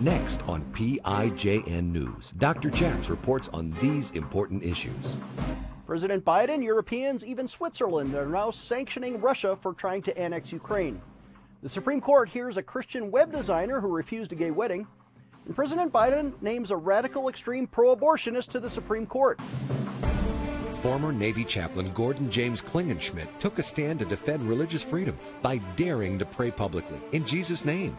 Next on PIJN News, Dr. Chaps reports on these important issues. President Biden, Europeans, even Switzerland are now sanctioning Russia for trying to annex Ukraine. The Supreme Court hears a Christian web designer who refused a gay wedding. And President Biden names a radical extreme pro abortionist to the Supreme Court. Former Navy chaplain Gordon James Klingenschmitt took a stand to defend religious freedom by daring to pray publicly in Jesus' name.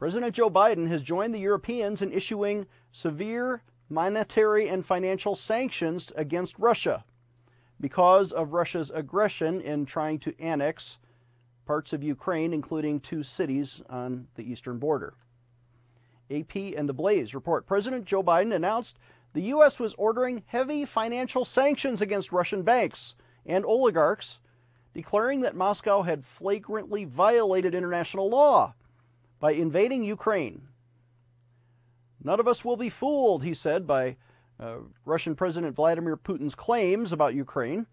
President Joe Biden has joined the Europeans in issuing severe monetary and financial sanctions against Russia because of Russia's aggression in trying to annex parts of Ukraine, including two cities on the eastern border. AP and The Blaze report President Joe Biden announced the U.S. was ordering heavy financial sanctions against Russian banks and oligarchs, declaring that Moscow had flagrantly violated international law by invading Ukraine. None of us will be fooled, he said, by uh, Russian President Vladimir Putin's claims about Ukraine.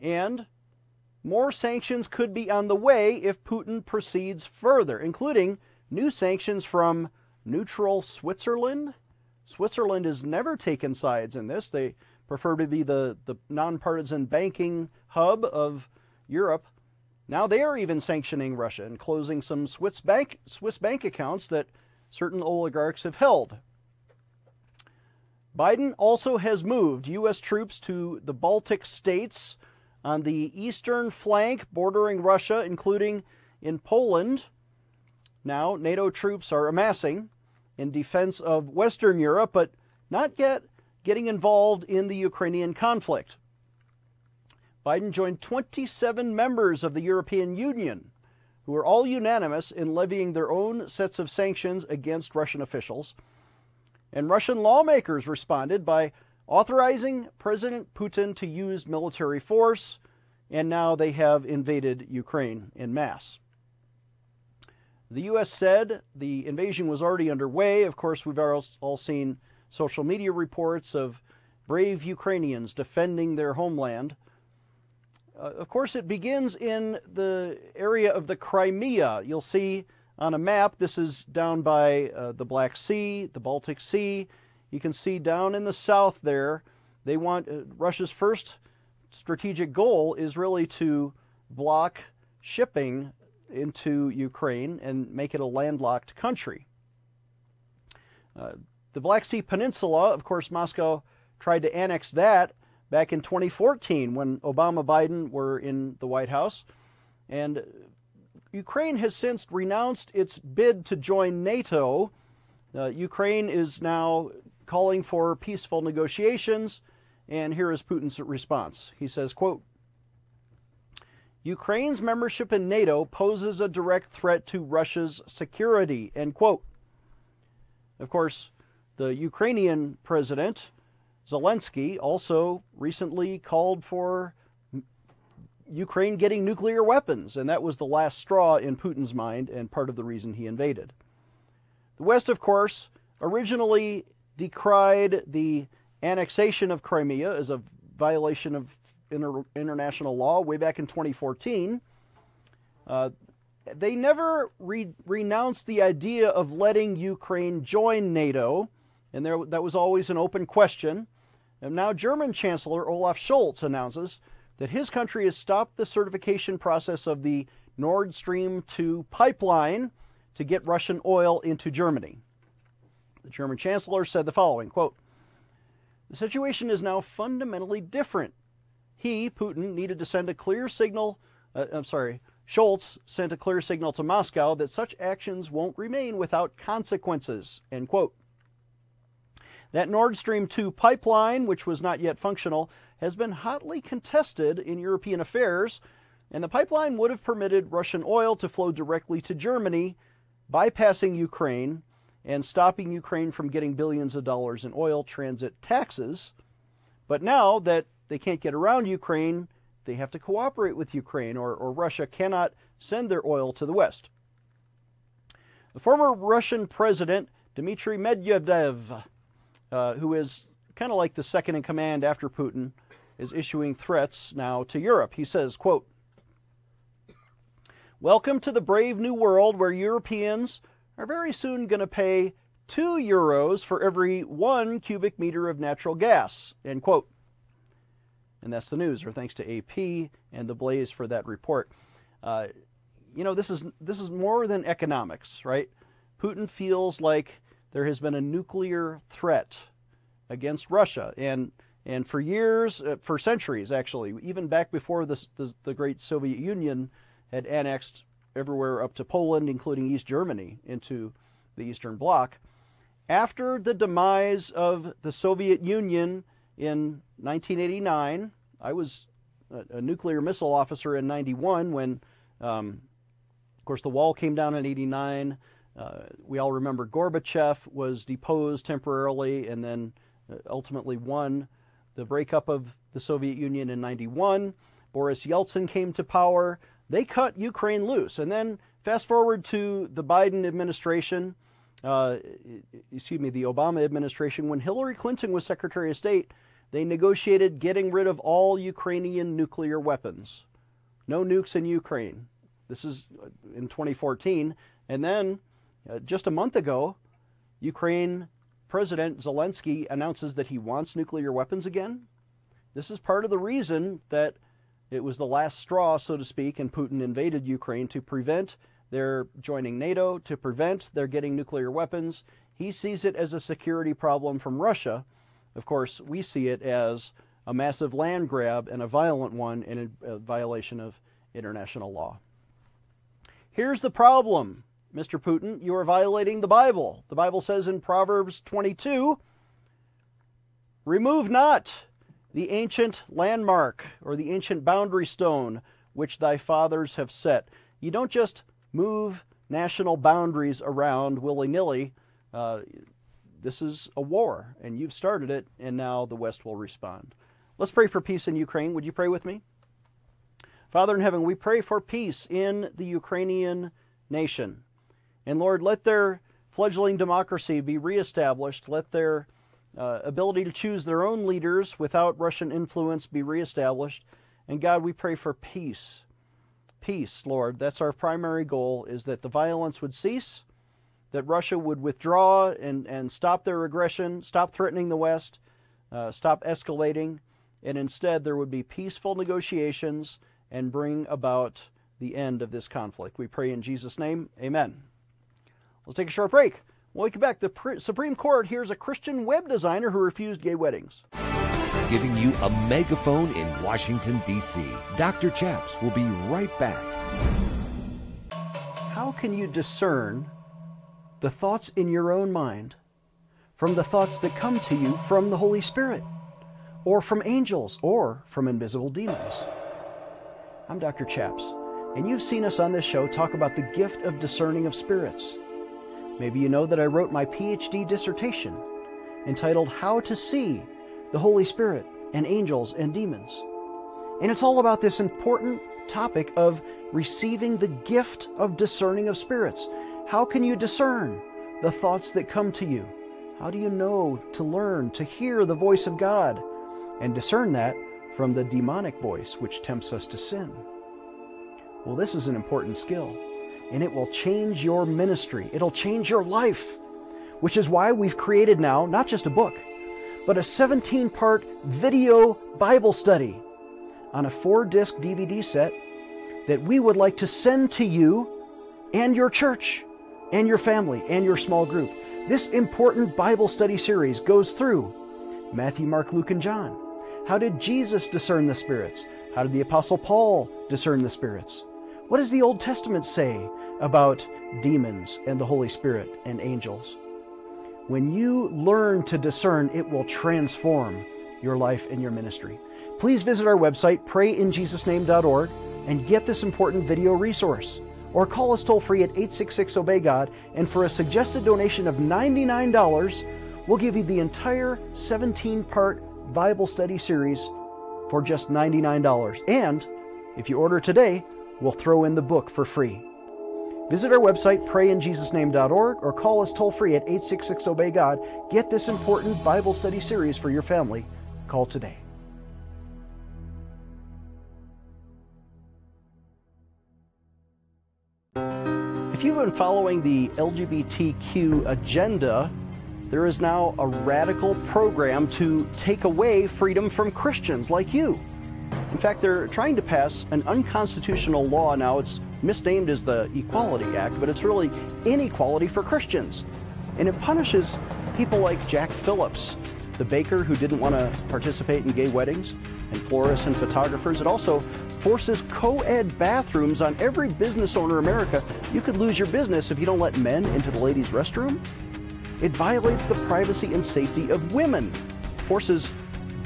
And more sanctions could be on the way if Putin proceeds further, including new sanctions from neutral Switzerland. Switzerland has never taken sides in this. They prefer to be the, the nonpartisan banking hub of Europe. Now they are even sanctioning Russia and closing some Swiss bank, Swiss bank accounts that certain oligarchs have held. Biden also has moved U.S. troops to the Baltic states on the eastern flank bordering Russia, including in Poland. Now, NATO troops are amassing in defense of Western Europe, but not yet getting involved in the Ukrainian conflict. Biden joined 27 members of the European Union who are all unanimous in levying their own sets of sanctions against Russian officials. And Russian lawmakers responded by authorizing President Putin to use military force, and now they have invaded Ukraine in mass. The U.S. said the invasion was already underway. Of course, we've all seen social media reports of brave Ukrainians defending their homeland. Uh, of course, it begins in the area of the Crimea. You'll see on a map, this is down by uh, the Black Sea, the Baltic Sea. You can see down in the south there, they want uh, Russia's first strategic goal is really to block shipping into Ukraine and make it a landlocked country. Uh, the Black Sea Peninsula, of course, Moscow tried to annex that back in 2014 when Obama Biden were in the White House. And Ukraine has since renounced its bid to join NATO. Uh, Ukraine is now calling for peaceful negotiations. And here is Putin's response. He says, quote, Ukraine's membership in NATO poses a direct threat to Russia's security, end quote. Of course, the Ukrainian president, Zelensky, also recently called for Ukraine getting nuclear weapons, and that was the last straw in Putin's mind and part of the reason he invaded. The West, of course, originally decried the annexation of Crimea as a violation of inter- international law way back in 2014. Uh, they never re- renounced the idea of letting Ukraine join NATO, and there, that was always an open question. And now, German Chancellor Olaf Scholz announces that his country has stopped the certification process of the Nord Stream 2 pipeline to get Russian oil into Germany. The German Chancellor said the following quote, The situation is now fundamentally different. He, Putin, needed to send a clear signal, uh, I'm sorry, Scholz sent a clear signal to Moscow that such actions won't remain without consequences. End quote. That Nord Stream 2 pipeline, which was not yet functional, has been hotly contested in European affairs, and the pipeline would have permitted Russian oil to flow directly to Germany, bypassing Ukraine and stopping Ukraine from getting billions of dollars in oil transit taxes. But now that they can't get around Ukraine, they have to cooperate with Ukraine, or, or Russia cannot send their oil to the West. The former Russian president, Dmitry Medvedev, uh, who is kind of like the second in command after Putin, is issuing threats now to Europe. He says, quote, Welcome to the brave new world where Europeans are very soon going to pay two euros for every one cubic meter of natural gas, end quote. And that's the news, or thanks to AP and the Blaze for that report. Uh, you know, this is this is more than economics, right? Putin feels like there has been a nuclear threat against Russia, and and for years, uh, for centuries actually, even back before the, the great Soviet Union had annexed everywhere up to Poland, including East Germany, into the Eastern Bloc. After the demise of the Soviet Union in 1989, I was a, a nuclear missile officer in 91 when, um, of course, the wall came down in 89. Uh, we all remember Gorbachev was deposed temporarily and then uh, ultimately won the breakup of the Soviet Union in 91. Boris Yeltsin came to power. They cut Ukraine loose. And then fast forward to the Biden administration, uh, excuse me, the Obama administration, when Hillary Clinton was Secretary of State, they negotiated getting rid of all Ukrainian nuclear weapons. No nukes in Ukraine. This is uh, in 2014. And then uh, just a month ago, Ukraine President Zelensky announces that he wants nuclear weapons again. This is part of the reason that it was the last straw, so to speak, and Putin invaded Ukraine to prevent their joining NATO, to prevent their getting nuclear weapons. He sees it as a security problem from Russia. Of course, we see it as a massive land grab and a violent one in a violation of international law. Here's the problem, Mr. Putin. You are violating the Bible. The Bible says in Proverbs 22 Remove not the ancient landmark or the ancient boundary stone which thy fathers have set. You don't just move national boundaries around willy nilly. Uh, this is a war, and you've started it, and now the West will respond. Let's pray for peace in Ukraine. Would you pray with me? Father in heaven, we pray for peace in the Ukrainian nation. And Lord, let their fledgling democracy be reestablished. Let their uh, ability to choose their own leaders without Russian influence be reestablished. And God, we pray for peace. Peace, Lord. That's our primary goal, is that the violence would cease, that Russia would withdraw and, and stop their aggression, stop threatening the West, uh, stop escalating, and instead there would be peaceful negotiations and bring about the end of this conflict. We pray in Jesus' name. Amen. Let's take a short break. When we come back, the Supreme Court hears a Christian web designer who refused gay weddings. Giving you a megaphone in Washington, D.C. Dr. Chaps will be right back. How can you discern the thoughts in your own mind from the thoughts that come to you from the Holy Spirit, or from angels, or from invisible demons? I'm Dr. Chaps, and you've seen us on this show talk about the gift of discerning of spirits. Maybe you know that I wrote my PhD dissertation entitled How to See the Holy Spirit and Angels and Demons. And it's all about this important topic of receiving the gift of discerning of spirits. How can you discern the thoughts that come to you? How do you know to learn to hear the voice of God and discern that from the demonic voice which tempts us to sin? Well, this is an important skill and it will change your ministry. It'll change your life, which is why we've created now not just a book, but a 17 part video Bible study on a four disc DVD set that we would like to send to you and your church and your family and your small group. This important Bible study series goes through Matthew, Mark, Luke, and John. How did Jesus discern the spirits? How did the Apostle Paul discern the spirits? What does the Old Testament say about demons and the Holy Spirit and angels? When you learn to discern, it will transform your life and your ministry. Please visit our website, prayinjesusname.org, and get this important video resource. or call us toll free at 866 Obey God. And for a suggested donation of $99, we'll give you the entire 17 part Bible study series for just $99. And if you order today, we'll throw in the book for free. Visit our website, prayinjesusname.org, or call us toll free at 866 Obey God. Get this important Bible study series for your family. Call today. If you've been following the LGBTQ agenda, there is now a radical program to take away freedom from Christians like you. In fact, they're trying to pass an unconstitutional law now. It's misnamed as the Equality Act, but it's really inequality for Christians. And it punishes people like Jack Phillips, the baker who didn't want to participate in gay weddings, and florists and photographers. It also forces co ed bathrooms on every business owner in America. You could lose your business if you don't let men into the ladies' restroom. It violates the privacy and safety of women, forces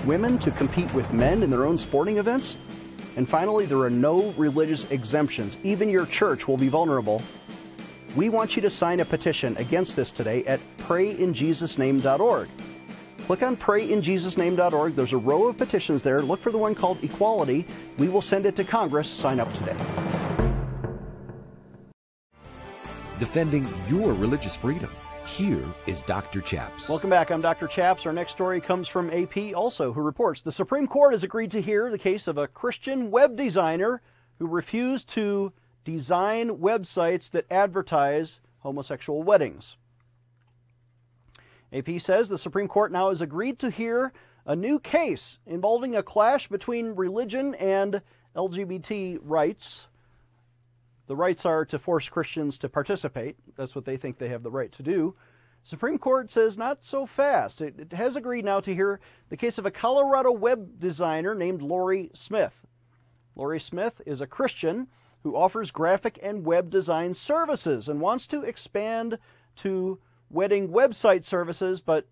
women to compete with men in their own sporting events. And finally, there are no religious exemptions. Even your church will be vulnerable. We want you to sign a petition against this today at prayinjesusname.org. Click on prayinjesusname.org. There's a row of petitions there. Look for the one called Equality. We will send it to Congress. Sign up today. Defending your religious freedom. Here is Dr. Chaps. Welcome back. I'm Dr. Chaps. Our next story comes from AP, also, who reports the Supreme Court has agreed to hear the case of a Christian web designer who refused to design websites that advertise homosexual weddings. AP says the Supreme Court now has agreed to hear a new case involving a clash between religion and LGBT rights. The rights are to force Christians to participate. That's what they think they have the right to do. Supreme Court says not so fast. It, it has agreed now to hear the case of a Colorado web designer named Lorie Smith. Lorie Smith is a Christian who offers graphic and web design services and wants to expand to wedding website services, but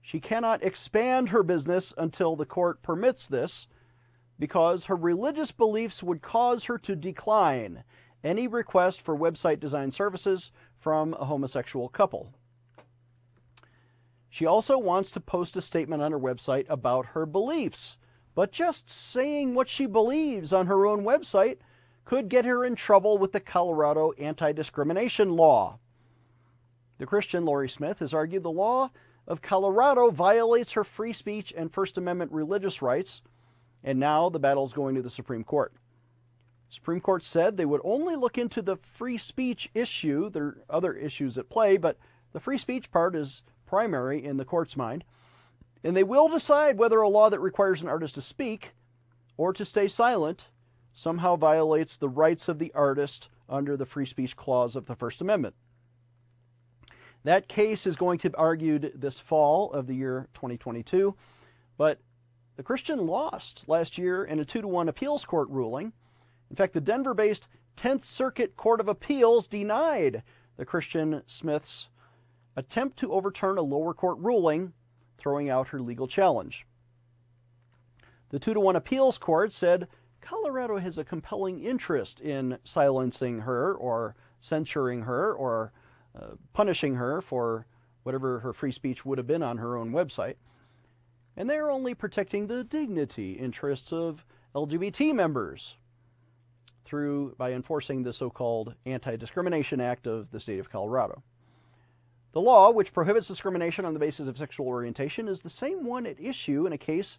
she cannot expand her business until the court permits this because her religious beliefs would cause her to decline any request for website design services from a homosexual couple. She also wants to post a statement on her website about her beliefs, but just saying what she believes on her own website could get her in trouble with the Colorado anti discrimination law. The Christian Lorie Smith has argued the law of Colorado violates her free speech and First Amendment religious rights, and now the battle is going to the Supreme Court. Supreme Court said they would only look into the free speech issue. There are other issues at play, but the free speech part is primary in the court's mind. And they will decide whether a law that requires an artist to speak or to stay silent somehow violates the rights of the artist under the free speech clause of the First Amendment. That case is going to be argued this fall of the year 2022, but the Christian lost last year in a 2 to 1 appeals court ruling. In fact, the Denver based 10th Circuit Court of Appeals denied the Christian Smith's attempt to overturn a lower court ruling, throwing out her legal challenge. The 2 to 1 appeals court said Colorado has a compelling interest in silencing her or censuring her or uh, punishing her for whatever her free speech would have been on her own website. And they're only protecting the dignity interests of LGBT members through by enforcing the so-called Anti-Discrimination Act of the state of Colorado. The law, which prohibits discrimination on the basis of sexual orientation, is the same one at issue in a case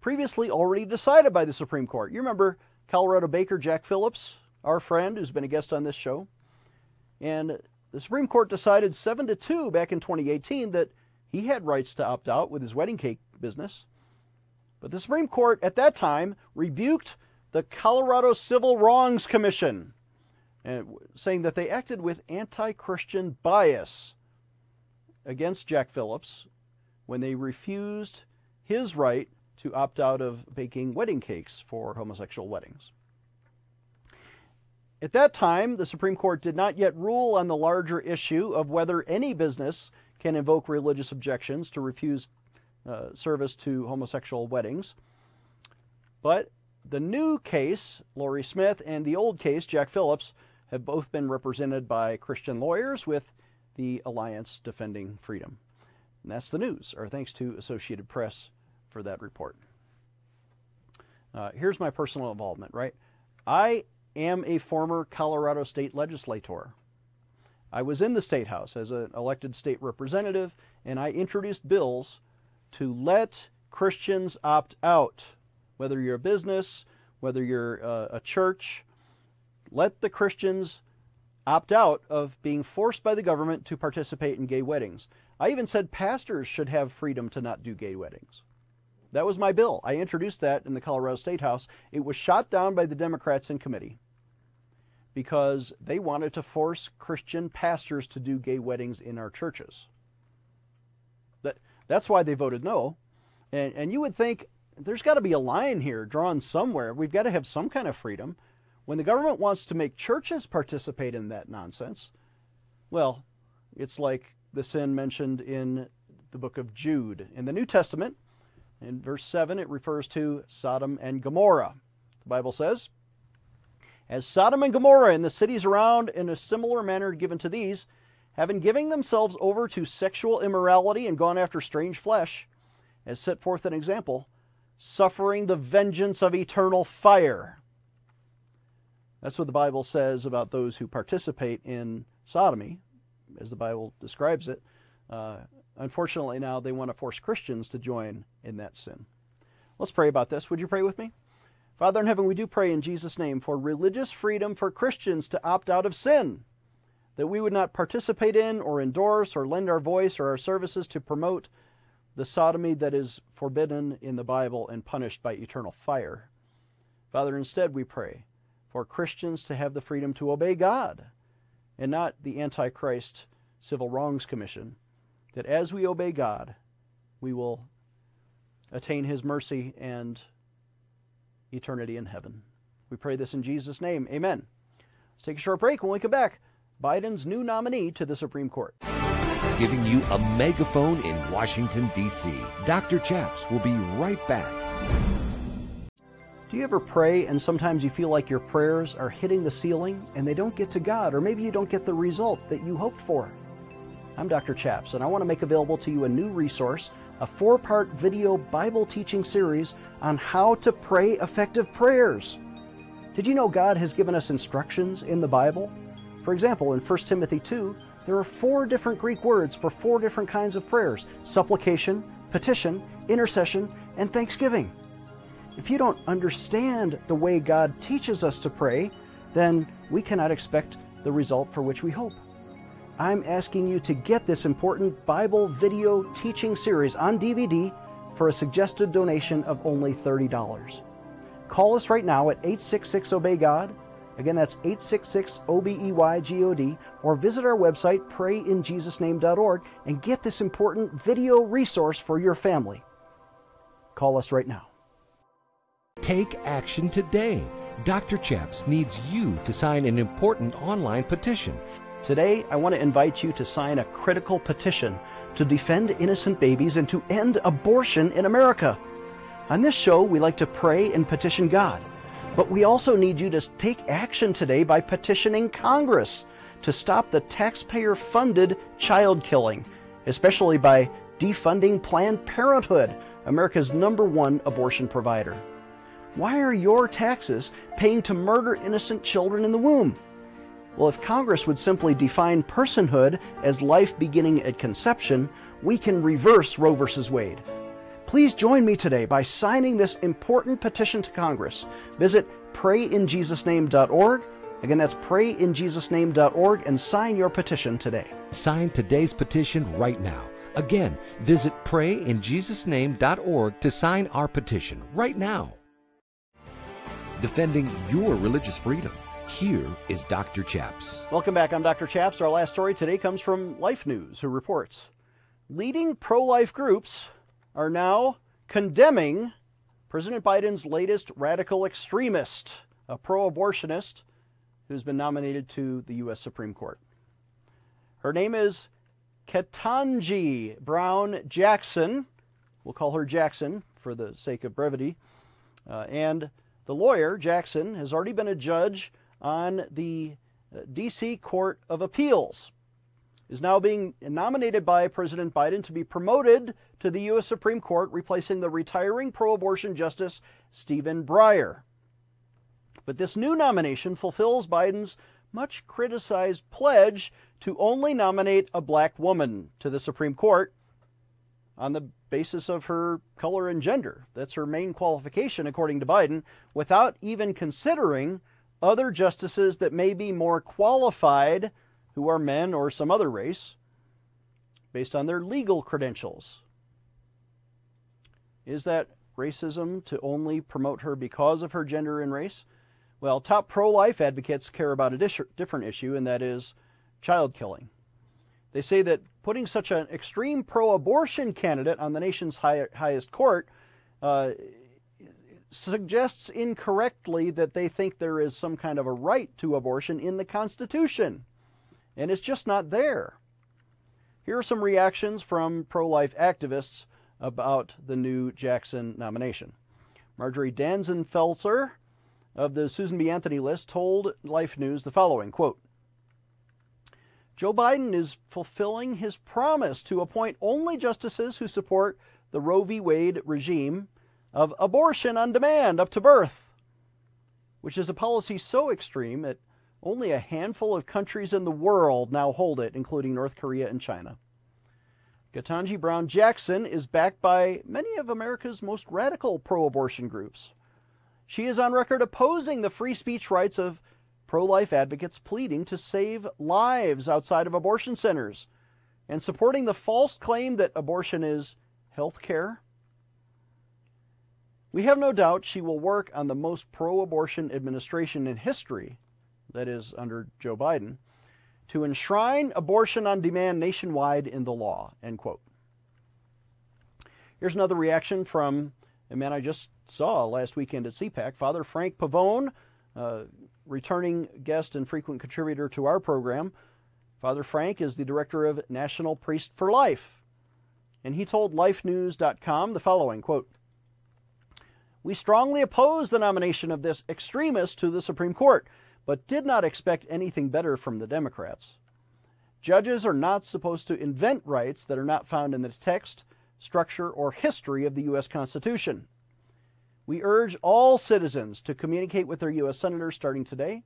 previously already decided by the Supreme Court. You remember Colorado Baker Jack Phillips, our friend who's been a guest on this show. And the Supreme Court decided 7 to 2 back in 2018 that he had rights to opt out with his wedding cake business. But the Supreme Court at that time rebuked the Colorado Civil Wrongs Commission, saying that they acted with anti Christian bias against Jack Phillips when they refused his right to opt out of baking wedding cakes for homosexual weddings. At that time, the Supreme Court did not yet rule on the larger issue of whether any business can invoke religious objections to refuse uh, service to homosexual weddings. But the new case, Lorie Smith, and the old case, Jack Phillips, have both been represented by Christian lawyers with the Alliance Defending Freedom. And that's the news. Our thanks to Associated Press for that report. Uh, here's my personal involvement, right? I am a former Colorado state legislator. I was in the state house as an elected state representative, and I introduced bills to let Christians opt out, whether you're a business, whether you're a, a church, let the Christians opt out of being forced by the government to participate in gay weddings. I even said pastors should have freedom to not do gay weddings. That was my bill. I introduced that in the Colorado State House. It was shot down by the Democrats in committee because they wanted to force Christian pastors to do gay weddings in our churches. That, that's why they voted no. And, and you would think there's got to be a line here drawn somewhere. We've got to have some kind of freedom. When the government wants to make churches participate in that nonsense, well, it's like the sin mentioned in the book of Jude. In the New Testament, in verse 7, it refers to Sodom and Gomorrah. The Bible says, As Sodom and Gomorrah and the cities around in a similar manner given to these, having given themselves over to sexual immorality and gone after strange flesh, as set forth an example, suffering the vengeance of eternal fire. That's what the Bible says about those who participate in sodomy, as the Bible describes it. Uh, unfortunately, now they want to force Christians to join in that sin. Let's pray about this. Would you pray with me? Father in heaven, we do pray in Jesus' name for religious freedom for Christians to opt out of sin, that we would not participate in or endorse or lend our voice or our services to promote the sodomy that is forbidden in the Bible and punished by eternal fire. Father, instead we pray for Christians to have the freedom to obey God and not the Antichrist Civil Wrongs Commission, that as we obey God, we will attain His mercy and eternity in heaven. We pray this in Jesus' name. Amen. Let's take a short break. When we come back, Biden's new nominee to the Supreme Court giving you a megaphone in Washington, D.C. Dr. Chaps will be right back. Do you ever pray and sometimes you feel like your prayers are hitting the ceiling and they don't get to God, or maybe you don't get the result that you hoped for? I'm Dr. Chaps, and I want to make available to you a new resource, a four part video Bible teaching series on how to pray effective prayers. Did you know God has given us instructions in the Bible? For example, in 1 Timothy 2, there are four different Greek words for four different kinds of prayers supplication, petition, intercession, and thanksgiving. If you don't understand the way God teaches us to pray, then we cannot expect the result for which we hope. I'm asking you to get this important Bible video teaching series on DVD for a suggested donation of only $30. Call us right now at 866 Obey God Again, that's 866 OBEYGOD, or visit our website, prayinjesusname.org, and get this important video resource for your family. Call us right now. Take action today. Dr. Chaps needs you to sign an important online petition. Today, I want to invite you to sign a critical petition to defend innocent babies and to end abortion in America. On this show, we like to pray and petition God. But we also need you to take action today by petitioning Congress to stop the taxpayer funded child killing, especially by defunding Planned Parenthood, America's number one abortion provider. Why are your taxes paying to murder innocent children in the womb? Well, if Congress would simply define personhood as life beginning at conception, we can reverse Roe v. Wade. Please join me today by signing this important petition to Congress. Visit prayinjesusname.org. Again, that's prayinjesusname.org and sign your petition today. Sign today's petition right now. Again, visit prayinjesusname.org to sign our petition right now. Defending your religious freedom. Here is Dr. Chaps. Welcome back. I'm Dr. Chaps. Our last story today comes from Life News, who reports leading pro life groups are now condemning President Biden's latest radical extremist, a pro abortionist who's been nominated to the U.S. Supreme Court. Her name is Ketanji Brown Jackson. We'll call her Jackson for the sake of brevity. Uh, and the lawyer, Jackson, has already been a judge on the uh, D.C. Court of Appeals is now being nominated by President Biden to be promoted to the U.S. Supreme Court, replacing the retiring pro abortion Justice Stephen Breyer. But this new nomination fulfills Biden's much criticized pledge to only nominate a black woman to the Supreme Court on the basis of her color and gender. That's her main qualification, according to Biden, without even considering other justices that may be more qualified who are men or some other race based on their legal credentials. Is that racism to only promote her because of her gender and race? Well, top pro life advocates care about a different issue, and that is child killing. They say that putting such an extreme pro abortion candidate on the nation's high- highest court uh, suggests incorrectly that they think there is some kind of a right to abortion in the Constitution. And it's just not there. Here are some reactions from pro life activists about the new Jackson nomination. Marjorie Dannenfelser of the Susan B. Anthony list told Life News the following quote, Joe Biden is fulfilling his promise to appoint only justices who support the Roe v. Wade regime of abortion on demand up to birth, which is a policy so extreme that only a handful of countries in the world now hold it, including North Korea and China. Ketanji Brown Jackson is backed by many of America's most radical pro abortion groups. She is on record opposing the free speech rights of pro life advocates pleading to save lives outside of abortion centers and supporting the false claim that abortion is health care. We have no doubt she will work on the most pro abortion administration in history, that is, under Joe Biden, to enshrine abortion on demand nationwide in the law. End quote. Here's another reaction from a man I just saw last weekend at CPAC, Father Frank Pavone, uh, returning guest and frequent contributor to our program. Father Frank is the director of National Priest for Life. And he told lifenews.com the following quote, We strongly oppose the nomination of this extremist to the Supreme Court, but did not expect anything better from the Democrats. Judges are not supposed to invent rights that are not found in the text, structure, or history of the U.S. Constitution. We urge all citizens to communicate with their U.S. senators starting today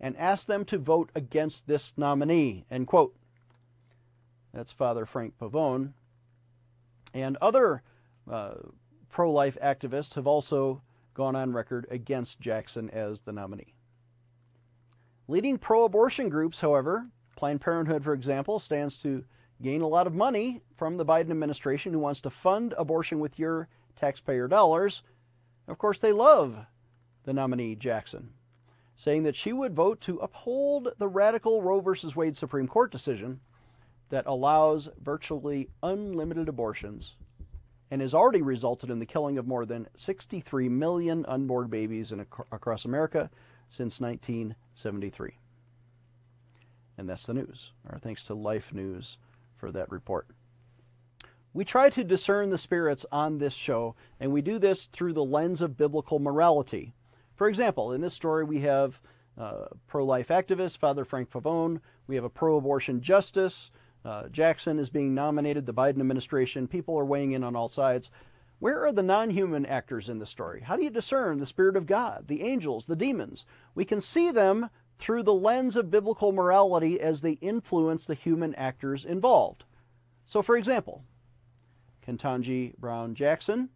and ask them to vote against this nominee. End quote. That's Father Frank Pavone. And other uh, pro life activists have also gone on record against Jackson as the nominee. Leading pro abortion groups, however, Planned Parenthood, for example, stands to gain a lot of money from the Biden administration who wants to fund abortion with your taxpayer dollars of course, they love the nominee Jackson, saying that she would vote to uphold the radical Roe v. Wade Supreme Court decision that allows virtually unlimited abortions and has already resulted in the killing of more than 63 million unborn babies in, across America since 1973. And that's the news. Our thanks to Life News for that report. We try to discern the spirits on this show, and we do this through the lens of biblical morality. For example, in this story, we have uh, pro life activist Father Frank Pavone, we have a pro abortion justice. Uh, Jackson is being nominated, the Biden administration. People are weighing in on all sides. Where are the non human actors in the story? How do you discern the Spirit of God, the angels, the demons? We can see them through the lens of biblical morality as they influence the human actors involved. So, for example, Ketanji Brown Jackson.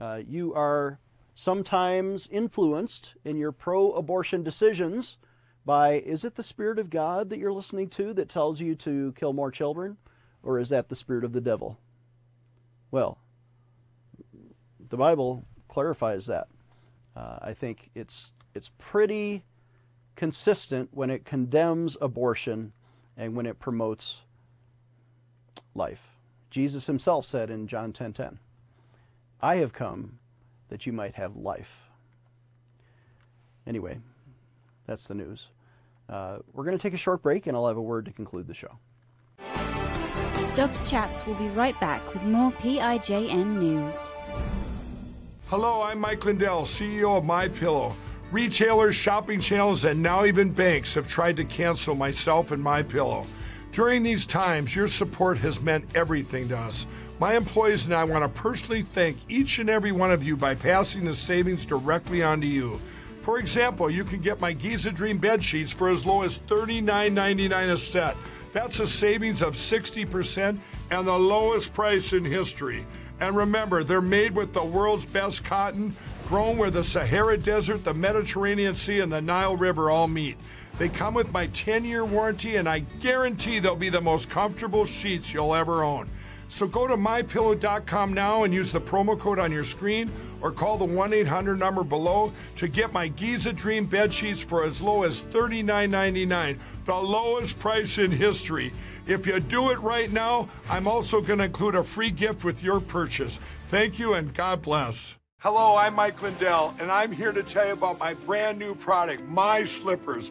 Uh, you are sometimes influenced in your pro abortion decisions by is it the Spirit of God that you're listening to that tells you to kill more children? Or is that the Spirit of the devil? Well, the Bible clarifies that. Uh, I think it's it's pretty consistent when it condemns abortion and when it promotes life. Jesus himself said in John 10:10, 10, 10, "I have come that you might have life." Anyway, that's the news. Uh, we're going to take a short break, and I'll have a word to conclude the show. Dr. Chaps will be right back with more PIJN news. Hello, I'm Mike Lindell, CEO of My Pillow. Retailers, shopping channels, and now even banks have tried to cancel myself and my pillow. During these times, your support has meant everything to us. My employees and I want to personally thank each and every one of you by passing the savings directly on to you. For example, you can get my Giza Dream bed sheets for as low as $39.99 a set. That's a savings of 60% and the lowest price in history. And remember, they're made with the world's best cotton, grown where the Sahara Desert, the Mediterranean Sea, and the Nile River all meet. They come with my 10 year warranty, and I guarantee they'll be the most comfortable sheets you'll ever own. So go to mypillow.com now and use the promo code on your screen or call the 1 800 number below to get my Giza Dream bed sheets for as low as $39.99, the lowest price in history. If you do it right now, I'm also going to include a free gift with your purchase. Thank you and God bless. Hello, I'm Mike Lindell, and I'm here to tell you about my brand new product, My Slippers.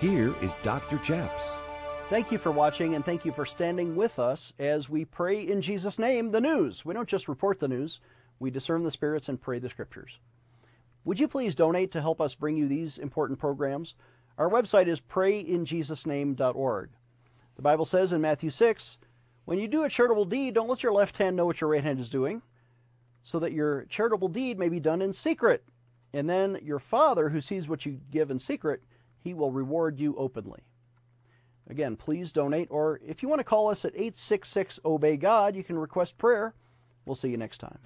Here is Dr. Chaps. Thank you for watching and thank you for standing with us as we pray in Jesus' name the news. We don't just report the news, we discern the spirits and pray the scriptures. Would you please donate to help us bring you these important programs? Our website is prayinjesusname.org. The Bible says in Matthew 6, when you do a charitable deed, don't let your left hand know what your right hand is doing, so that your charitable deed may be done in secret. And then your Father, who sees what you give in secret, he will reward you openly. Again, please donate, or if you want to call us at 866 Obey God, you can request prayer. We'll see you next time.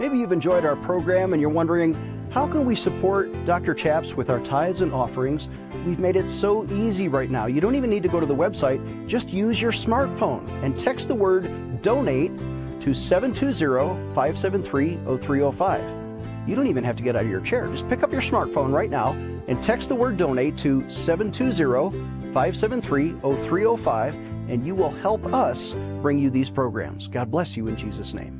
Maybe you've enjoyed our program and you're wondering, how can we support Dr. Chaps with our tithes and offerings? We've made it so easy right now. You don't even need to go to the website. Just use your smartphone and text the word donate to 720 573 0305. You don't even have to get out of your chair. Just pick up your smartphone right now and text the word donate to 720 573 0305, and you will help us bring you these programs. God bless you in Jesus' name.